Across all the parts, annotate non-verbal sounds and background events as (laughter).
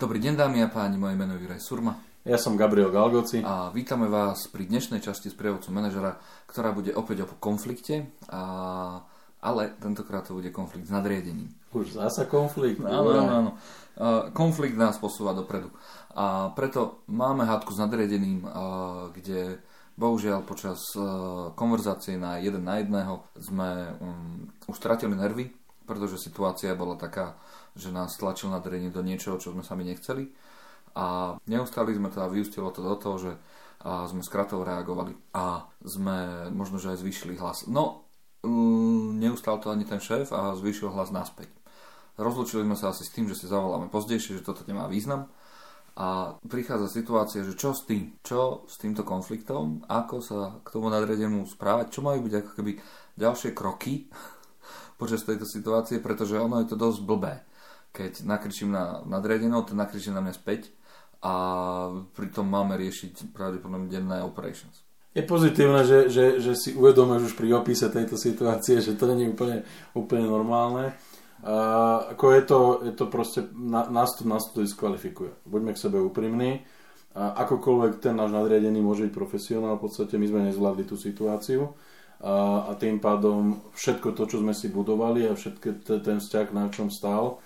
Dobrý deň dámy a páni, moje meno je Juraj Surma. Ja som Gabriel Galgoci. A vítame vás pri dnešnej časti s prievodcom manažera, ktorá bude opäť o konflikte, a... ale tentokrát to bude konflikt s nadriedením. Už zasa konflikt. Áno, áno, áno. Konflikt nás posúva dopredu. A preto máme hádku s nadriedeným, kde bohužiaľ počas konverzácie na jeden na jedného sme um, už stratili nervy, pretože situácia bola taká, že nás tlačil na drenie do niečoho, čo sme sami nechceli. A neustali sme to a vyústilo to do toho, že a sme skratou reagovali a sme možno, že aj zvýšili hlas. No, mm, neustal to ani ten šéf a zvýšil hlas naspäť. Rozlučili sme sa asi s tým, že si zavoláme pozdejšie, že toto nemá význam. A prichádza situácia, že čo s tým? Čo s týmto konfliktom? Ako sa k tomu nadredenú správať? Čo majú byť ako keby ďalšie kroky počas tejto situácie? Pretože ono je to dosť blbé keď nakričím na nadriadeného, ten nakričí na mňa späť a pritom máme riešiť pravdepodobne denné operations. Je pozitívne, že, že, že si uvedomuješ už pri opise tejto situácie, že to je úplne, úplne normálne. A ako je to, je to proste, nás to, nás to diskvalifikuje. Buďme k sebe úprimní. A akokoľvek ten náš nadriadený môže byť profesionál, v podstate my sme nezvládli tú situáciu a, a tým pádom všetko to, čo sme si budovali a všetko ten vzťah, na čom stál,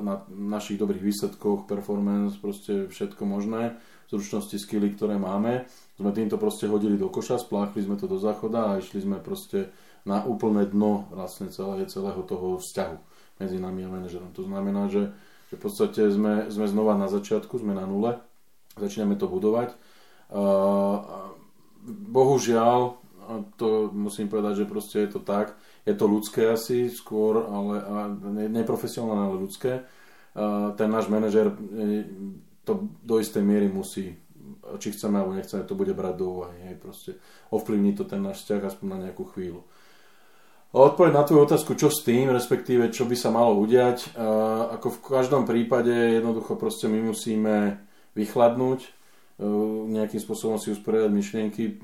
na našich dobrých výsledkoch, performance, proste všetko možné, zručnosti, skily, ktoré máme. Sme týmto proste hodili do koša, spláchli sme to do záchoda a išli sme proste na úplné dno vlastne celé, celého toho vzťahu medzi nami a manažerom. To znamená, že, že v podstate sme, sme znova na začiatku, sme na nule, začíname to budovať. Bohužiaľ, to musím povedať, že proste je to tak, je to ľudské asi skôr, ale a neprofesionálne, ale ľudské. A ten náš manažer e, to do istej miery musí, či chceme alebo nechceme, to bude brať do úvahy. Proste ovplyvní to ten náš vzťah aspoň na nejakú chvíľu. Odpoveď na tvoju otázku, čo s tým, respektíve čo by sa malo udiať. A ako v každom prípade jednoducho proste my musíme vychladnúť, e, nejakým spôsobom si usporiadať myšlienky,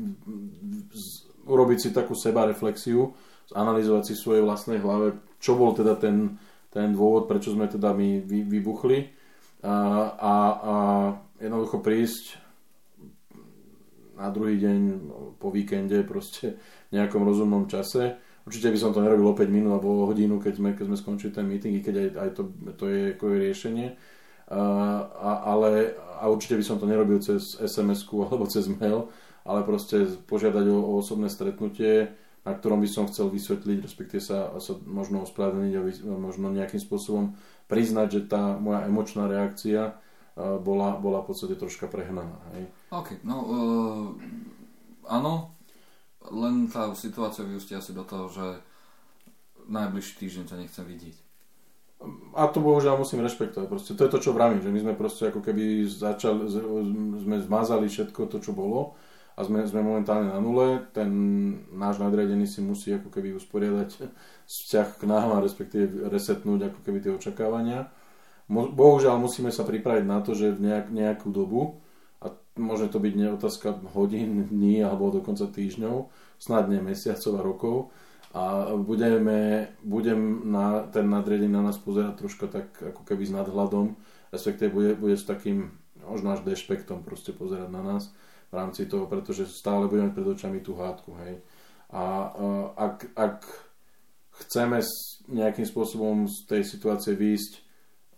urobiť si takú seba reflexiu, analyzovať si v svojej vlastnej hlave, čo bol teda ten, ten dôvod, prečo sme teda my vy, vybuchli a, a, a jednoducho prísť na druhý deň po víkende proste v nejakom rozumnom čase. Určite by som to nerobil o 5 minút alebo o hodinu, keď sme, keď sme skončili ten meeting, keď aj, aj to, to je ako je riešenie. A, a, ale, a určite by som to nerobil cez SMS-ku alebo cez mail, ale proste požiadať o, o osobné stretnutie, na ktorom by som chcel vysvetliť, respektíve sa, sa možno ospravedlniť a možno nejakým spôsobom priznať, že tá moja emočná reakcia bola, bola v podstate troška prehnaná. Hej. OK, no uh, áno, len tá situácia vyústia asi do toho, že najbližší týždeň ťa nechcem vidieť. A to bohužiaľ musím rešpektovať. Proste, to je to, čo vravím, že my sme proste ako keby začali, sme zmazali všetko to, čo bolo a sme, sme momentálne na nule. Ten náš nadriadený si musí ako keby usporiadať vzťah k nám a respektíve resetnúť ako keby tie očakávania. Bohužiaľ musíme sa pripraviť na to, že v nejak, nejakú dobu, a môže to byť otázka hodín, dní alebo dokonca týždňov, snad nie mesiacov a rokov, a budeme, budem na, ten nadriadený na nás pozerať troška tak ako keby s nadhľadom, respektíve bude, bude s takým možno až dešpektom proste pozerať na nás v rámci toho, pretože stále budeme pred očami tú hádku, hej. A uh, ak, ak chceme nejakým spôsobom z tej situácie výjsť,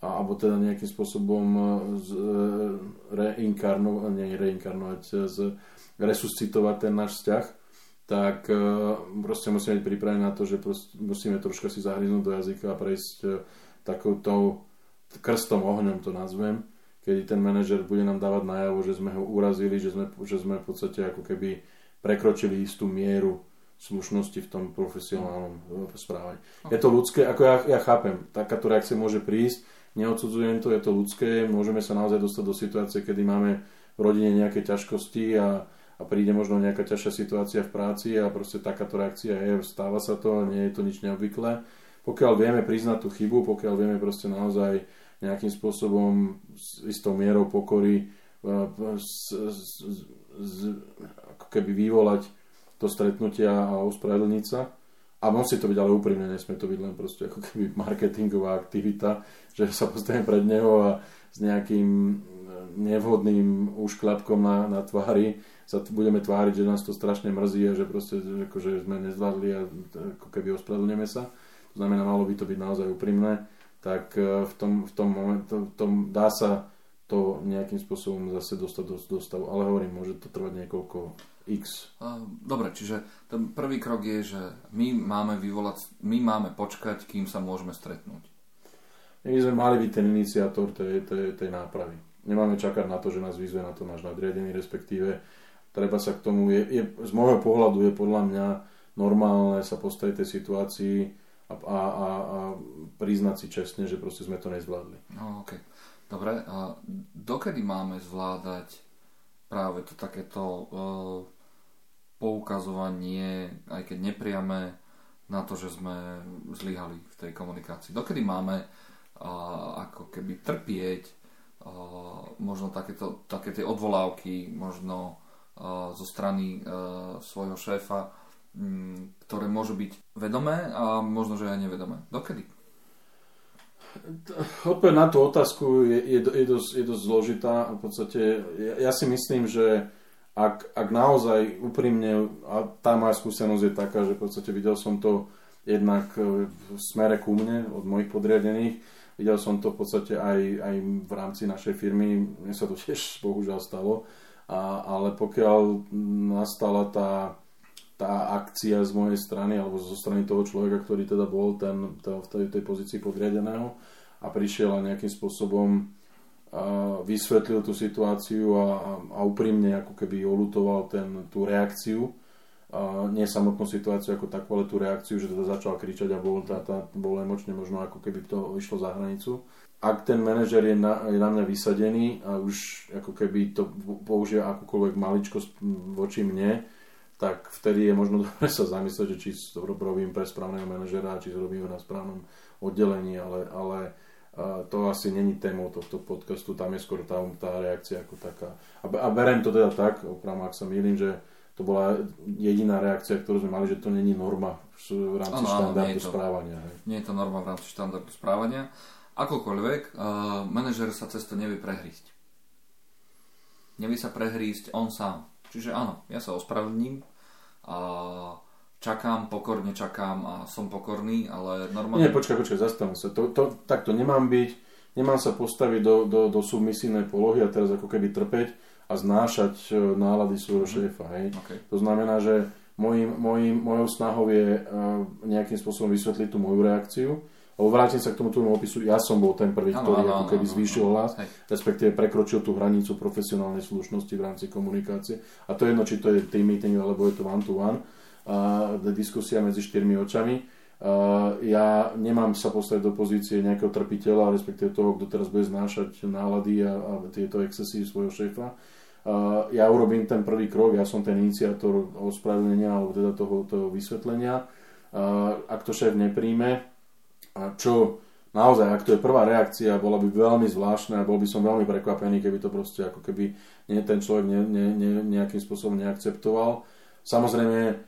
alebo teda nejakým spôsobom e, z, e, reinkarnovať, nie reinkarnovať, z, resuscitovať ten náš vzťah, tak proste musíme byť pripravení na to, že musíme troška si zahryznúť do jazyka a prejsť takouto krstom ohňom to nazvem, kedy ten manažer bude nám dávať najavo, že sme ho urazili, že sme, že sme v podstate ako keby prekročili istú mieru slušnosti v tom profesionálnom eh, správaní. Okay. Je to ľudské, ako ja, ja chápem, takáto reakcia môže prísť, neodsudzujem to, je to ľudské, môžeme sa naozaj dostať do situácie, kedy máme v rodine nejaké ťažkosti a, a príde možno nejaká ťažšia situácia v práci a proste takáto reakcia je, stáva sa to, nie je to nič neobvyklé. Pokiaľ vieme priznať tú chybu, pokiaľ vieme proste naozaj nejakým spôsobom s istou mierou pokory z, z, z, ako keby vyvolať to stretnutia a ospravedlniť sa. A musí to byť ale úprimne, nesmie to byť len proste ako keby marketingová aktivita, že sa postavím pred neho a s nejakým nevhodným úšklapkom na, na tvári sa budeme tváriť, že nás to strašne mrzí a že proste že akože sme nezvládli a ako keby ospravedlňujeme sa. To znamená, malo by to byť naozaj úprimné. Tak v tom, v tom, moment, v tom dá sa to nejakým spôsobom zase dostať do, do stavu. Ale hovorím, môže to trvať niekoľko x. Dobre, čiže ten prvý krok je, že my máme vyvolať, my máme počkať, kým sa môžeme stretnúť. My sme mali byť ten iniciátor tej, tej, tej nápravy. Nemáme čakať na to, že nás vyzve na to náš nadriadený, respektíve treba sa k tomu, je, je, z môjho pohľadu je podľa mňa normálne sa postaviť tej situácii a, a, a, a priznať si čestne, že proste sme to nezvládli. No, okay. Dobre, a dokedy máme zvládať práve to takéto uh, poukazovanie, aj keď nepriame, na to, že sme zlyhali v tej komunikácii. Dokedy máme uh, ako keby trpieť uh, možno takéto, také tie odvolávky, možno uh, zo strany uh, svojho šéfa, ktoré môžu byť vedomé a možno, že aj nevedomé. Dokedy? Odpoveď na tú otázku je, je, je, dosť, je dosť zložitá. V podstate ja, ja si myslím, že ak, ak naozaj úprimne, a tá moja skúsenosť je taká, že v podstate videl som to jednak e, v smere ku mne od mojich podriadených, videl som to v podstate aj, aj v rámci našej firmy, mne sa to tiež (laughs) bohužiaľ stalo, a, ale pokiaľ nastala tá, tá akcia z mojej strany alebo zo strany toho človeka, ktorý teda bol ten, ten v tej, tej pozícii podriadeného a prišiel a nejakým spôsobom vysvetlil tú situáciu a, a úprimne ako keby olutoval ten, tú reakciu. A nie samotnú situáciu ako takú, ale tú reakciu, že teda začal kričať a bol, tá, tá, bol emočne možno ako keby to vyšlo za hranicu. Ak ten manažer je na, je na mňa vysadený a už ako keby to použije akúkoľvek maličkosť voči mne, tak vtedy je možno dobre sa zamyslieť, že či to robím pre správneho manažera, či to robím na správnom oddelení, ale, ale to asi není témou tohto podcastu, tam je skôr tá, tá reakcia ako taká. A, a berem to teda tak, opravdu ak sa mýlim, že to bola jediná reakcia, ktorú sme mali, že to není norma v rámci ano, štandardu to, správania. Hej. Nie je to norma v rámci štandardu správania. Akokoľvek, uh, manažer sa cez to nevie prehrísť. Nevie sa prehrísť on sám. Čiže áno, ja sa ospravedlním a čakám, pokorne čakám a som pokorný, ale normálne... Nie, počkaj, počkaj, zastavím sa. To, to, takto nemám byť, nemám sa postaviť do, do, do submisívnej polohy a teraz ako keby trpeť a znášať e, nálady svojho mm-hmm. šéfa. Hej? Okay. To znamená, že mojim, mojim, mojou snahou je uh, nejakým spôsobom vysvetliť tú moju reakciu, lebo vrátim sa k tomu tomu opisu, ja som bol ten prvý, ano, ktorý ano, ako keby ano, zvýšil hlas, hej. respektíve prekročil tú hranicu profesionálnej slušnosti v rámci komunikácie. A to je jedno, či to je team meeting, alebo je to one to one diskusia medzi štyrmi očami. Ja nemám sa postaviť do pozície nejakého trpiteľa, respektíve toho, kto teraz bude znášať nálady a, a tieto excesy svojho šéfa. Ja urobím ten prvý krok, ja som ten iniciátor ospravedlenia alebo teda toho, toho vysvetlenia. Ak to šéf nepríjme, čo naozaj, ak to je prvá reakcia, bola by veľmi zvláštna a bol by som veľmi prekvapený, keby to proste ako keby nie, ten človek ne, ne, ne, nejakým spôsobom neakceptoval. Samozrejme,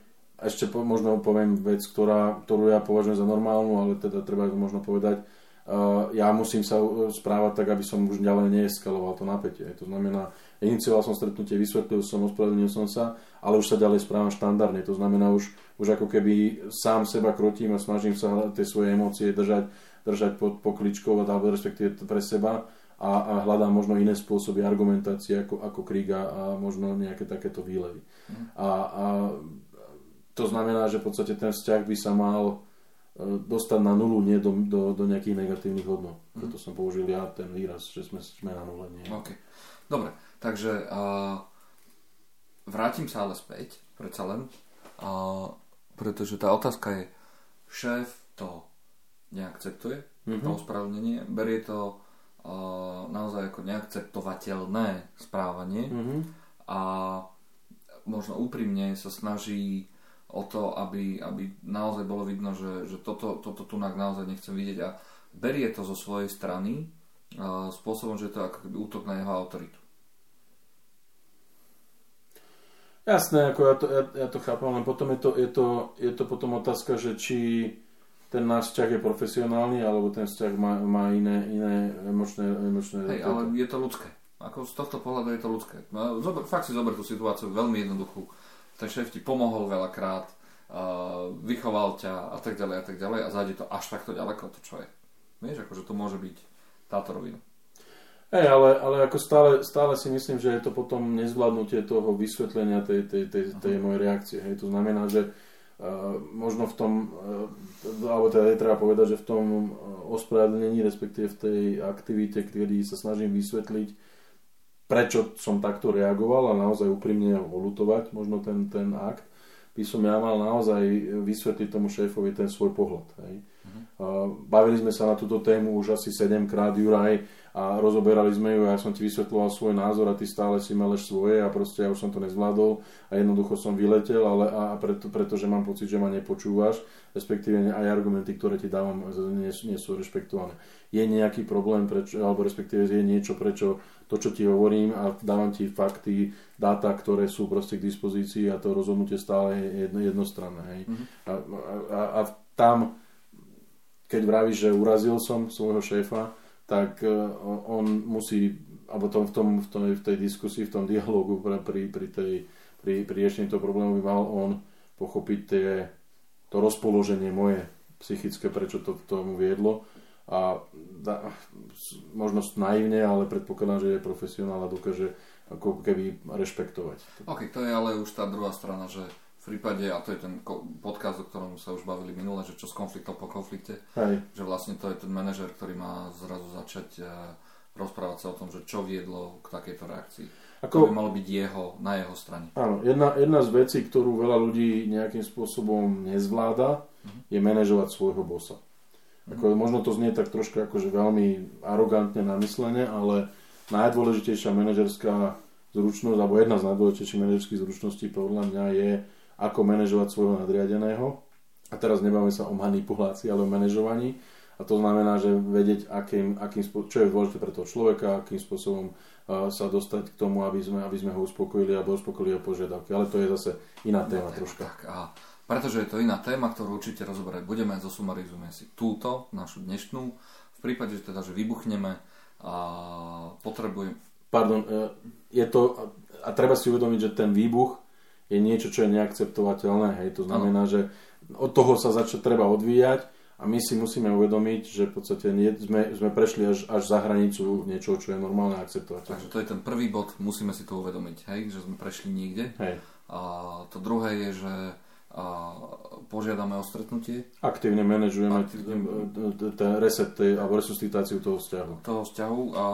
ešte po, možno poviem vec, ktorá, ktorú ja považujem za normálnu, ale teda treba to možno povedať. Uh, ja musím sa správať tak, aby som už ďalej neeskaloval to napätie. To znamená, inicioval som stretnutie, vysvetlil som, ospravedlnil som sa, ale už sa ďalej správam štandardne. To znamená, už, už ako keby sám seba krotím a snažím sa tie svoje emócie držať, držať pod pokličkou, alebo respektíve pre seba a, a hľadám možno iné spôsoby argumentácie ako, ako kríga a možno nejaké takéto výlevy. Mm. A, a to znamená, že v podstate ten vzťah by sa mal dostať na nulu, nie do, do, do nejakých negatívnych hodnot. Mm. Preto som použil ja ten výraz, že sme, sme na nule. Nie. Okay. Dobre, takže uh, vrátim sa ale späť, predsa len, uh, pretože tá otázka je, šéf to neakceptuje, mm-hmm. to ospravedlnenie, berie to uh, naozaj ako neakceptovateľné správanie mm-hmm. a možno úprimne sa snaží o to, aby, aby naozaj bolo vidno, že, že toto, toto tu naozaj nechcem vidieť a berie to zo svojej strany uh, spôsobom, že to je ako keby útok na jeho autoritu. Jasné, ako ja to, ja, ja to chápam, len potom je to, je, to, je to potom otázka, že či ten náš vzťah je profesionálny, alebo ten vzťah má, má iné, iné emočné... emočné Hej, ale je to ľudské. Ako z tohto pohľadu je to ľudské. No, zober, fakt si zober tú situáciu veľmi jednoduchú. Ten šéf ti pomohol veľakrát, uh, vychoval ťa a tak ďalej a tak ďalej a zájde to až takto ďaleko, to čo je. Vieš, akože to môže byť táto rovina. Hej, ale, ale ako stále, stále si myslím, že je to potom nezvládnutie toho vysvetlenia tej, tej, tej, tej mojej reakcie. Hej. To znamená, že uh, možno v tom, uh, alebo teda je treba povedať, že v tom uh, ospravedlnení, respektíve v tej aktivite, kedy sa snažím vysvetliť, prečo som takto reagoval a naozaj úprimne olutovať možno ten, ten akt, by som ja mal naozaj vysvetliť tomu šéfovi ten svoj pohľad. Hej. Uh-huh. Bavili sme sa na túto tému už asi 7 krát, Juraj, a rozoberali sme ju a ja som ti vysvetloval svoj názor a ty stále si meleš svoje a proste ja už som to nezvládol a jednoducho som vyletel, ale a preto, pretože mám pocit, že ma nepočúvaš, respektíve aj argumenty, ktoré ti dávam, nie, nie sú rešpektované. Je nejaký problém, prečo, alebo respektíve je niečo, prečo to, čo ti hovorím a dávam ti fakty, dáta, ktoré sú proste k dispozícii a to rozhodnutie stále je jedno, jednostranné. Hej. Mm-hmm. A, a, a tam, keď vravíš, že urazil som svojho šéfa, tak e, on musí, alebo tom, v, tom, v, tom, v tej diskusii, v tom dialogu pri, pri, tej, pri, pri riešení toho problému by mal on pochopiť tie, to rozpoloženie moje psychické, prečo to k tomu viedlo a da, možno naivne, ale predpokladám, že je profesionál a dokáže ako keby rešpektovať. Ok, to je ale už tá druhá strana, že prípade, a to je ten podcast, o ktorom sa už bavili minule, že čo s konfliktom po konflikte, Hej. že vlastne to je ten manažer, ktorý má zrazu začať uh, rozprávať sa o tom, že čo viedlo k takejto reakcii. Ako, to by malo byť jeho, na jeho strane. Áno, jedna, jedna z vecí, ktorú veľa ľudí nejakým spôsobom nezvláda, uh-huh. je manažovať svojho bossa. Uh-huh. Ako, možno to znie tak troška akože veľmi arogantne namyslene, ale najdôležitejšia manažerská zručnosť, alebo jedna z najdôležitejších manažerských zručností podľa mňa je ako manažovať svojho nadriadeného. A teraz nebavíme sa o manipulácii, ale o manažovaní. A to znamená, že vedieť, akým, akým čo je dôležité pre toho človeka, akým spôsobom uh, sa dostať k tomu, aby sme, aby sme ho uspokojili alebo uspokojili jeho požiadavky. Ale to je zase iná téma téma, troška. Tak, a pretože je to iná téma, ktorú určite rozoberať budeme, zosumarizujeme si túto, našu dnešnú. V prípade, že teda, že vybuchneme a potrebujem... Pardon, e, je to, a treba si uvedomiť, že ten výbuch je niečo, čo je neakceptovateľné. Hej. To znamená, že od toho sa začne treba odvíjať a my si musíme uvedomiť, že v podstate nie, sme, sme prešli až, až za hranicu niečoho, čo je normálne akceptovať. Takže to je ten prvý bod, musíme si to uvedomiť, hej, že sme prešli niekde. Hej. A to druhé je, že a požiadame o stretnutie. Aktívne manažujeme ten reset tej, alebo resuscitáciu toho vzťahu. Toho vzťahu, a,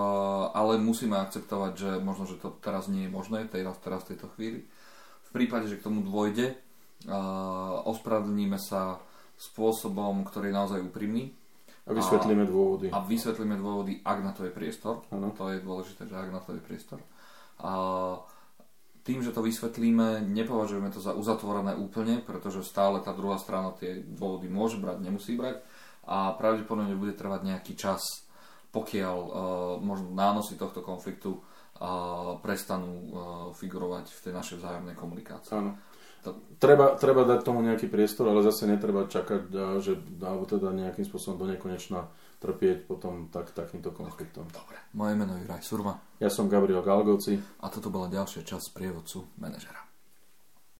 ale musíme akceptovať, že možno, že to teraz nie je možné, teraz, teraz v tejto chvíli prípade, že k tomu dôjde, ospravedlníme sa spôsobom, ktorý je naozaj úprimný. A vysvetlíme dôvody. A vysvetlíme dôvody, ak na to je priestor. Ano. To je dôležité, že ak na to je priestor. A tým, že to vysvetlíme, nepovažujeme to za uzatvorené úplne, pretože stále tá druhá strana tie dôvody môže brať, nemusí brať a pravdepodobne bude trvať nejaký čas, pokiaľ uh, možno nánosy tohto konfliktu prestanú uh, figurovať v tej našej vzájomnej komunikácii. Áno. Treba, treba dať tomu nejaký priestor, ale zase netreba čakať, že, alebo teda nejakým spôsobom do nekonečna trpieť potom tak, takýmto konfliktom. Dobre. Moje meno je Juraj Surma. Ja som Gabriel Galgoci. A toto bola ďalšia časť prievodcu manažera.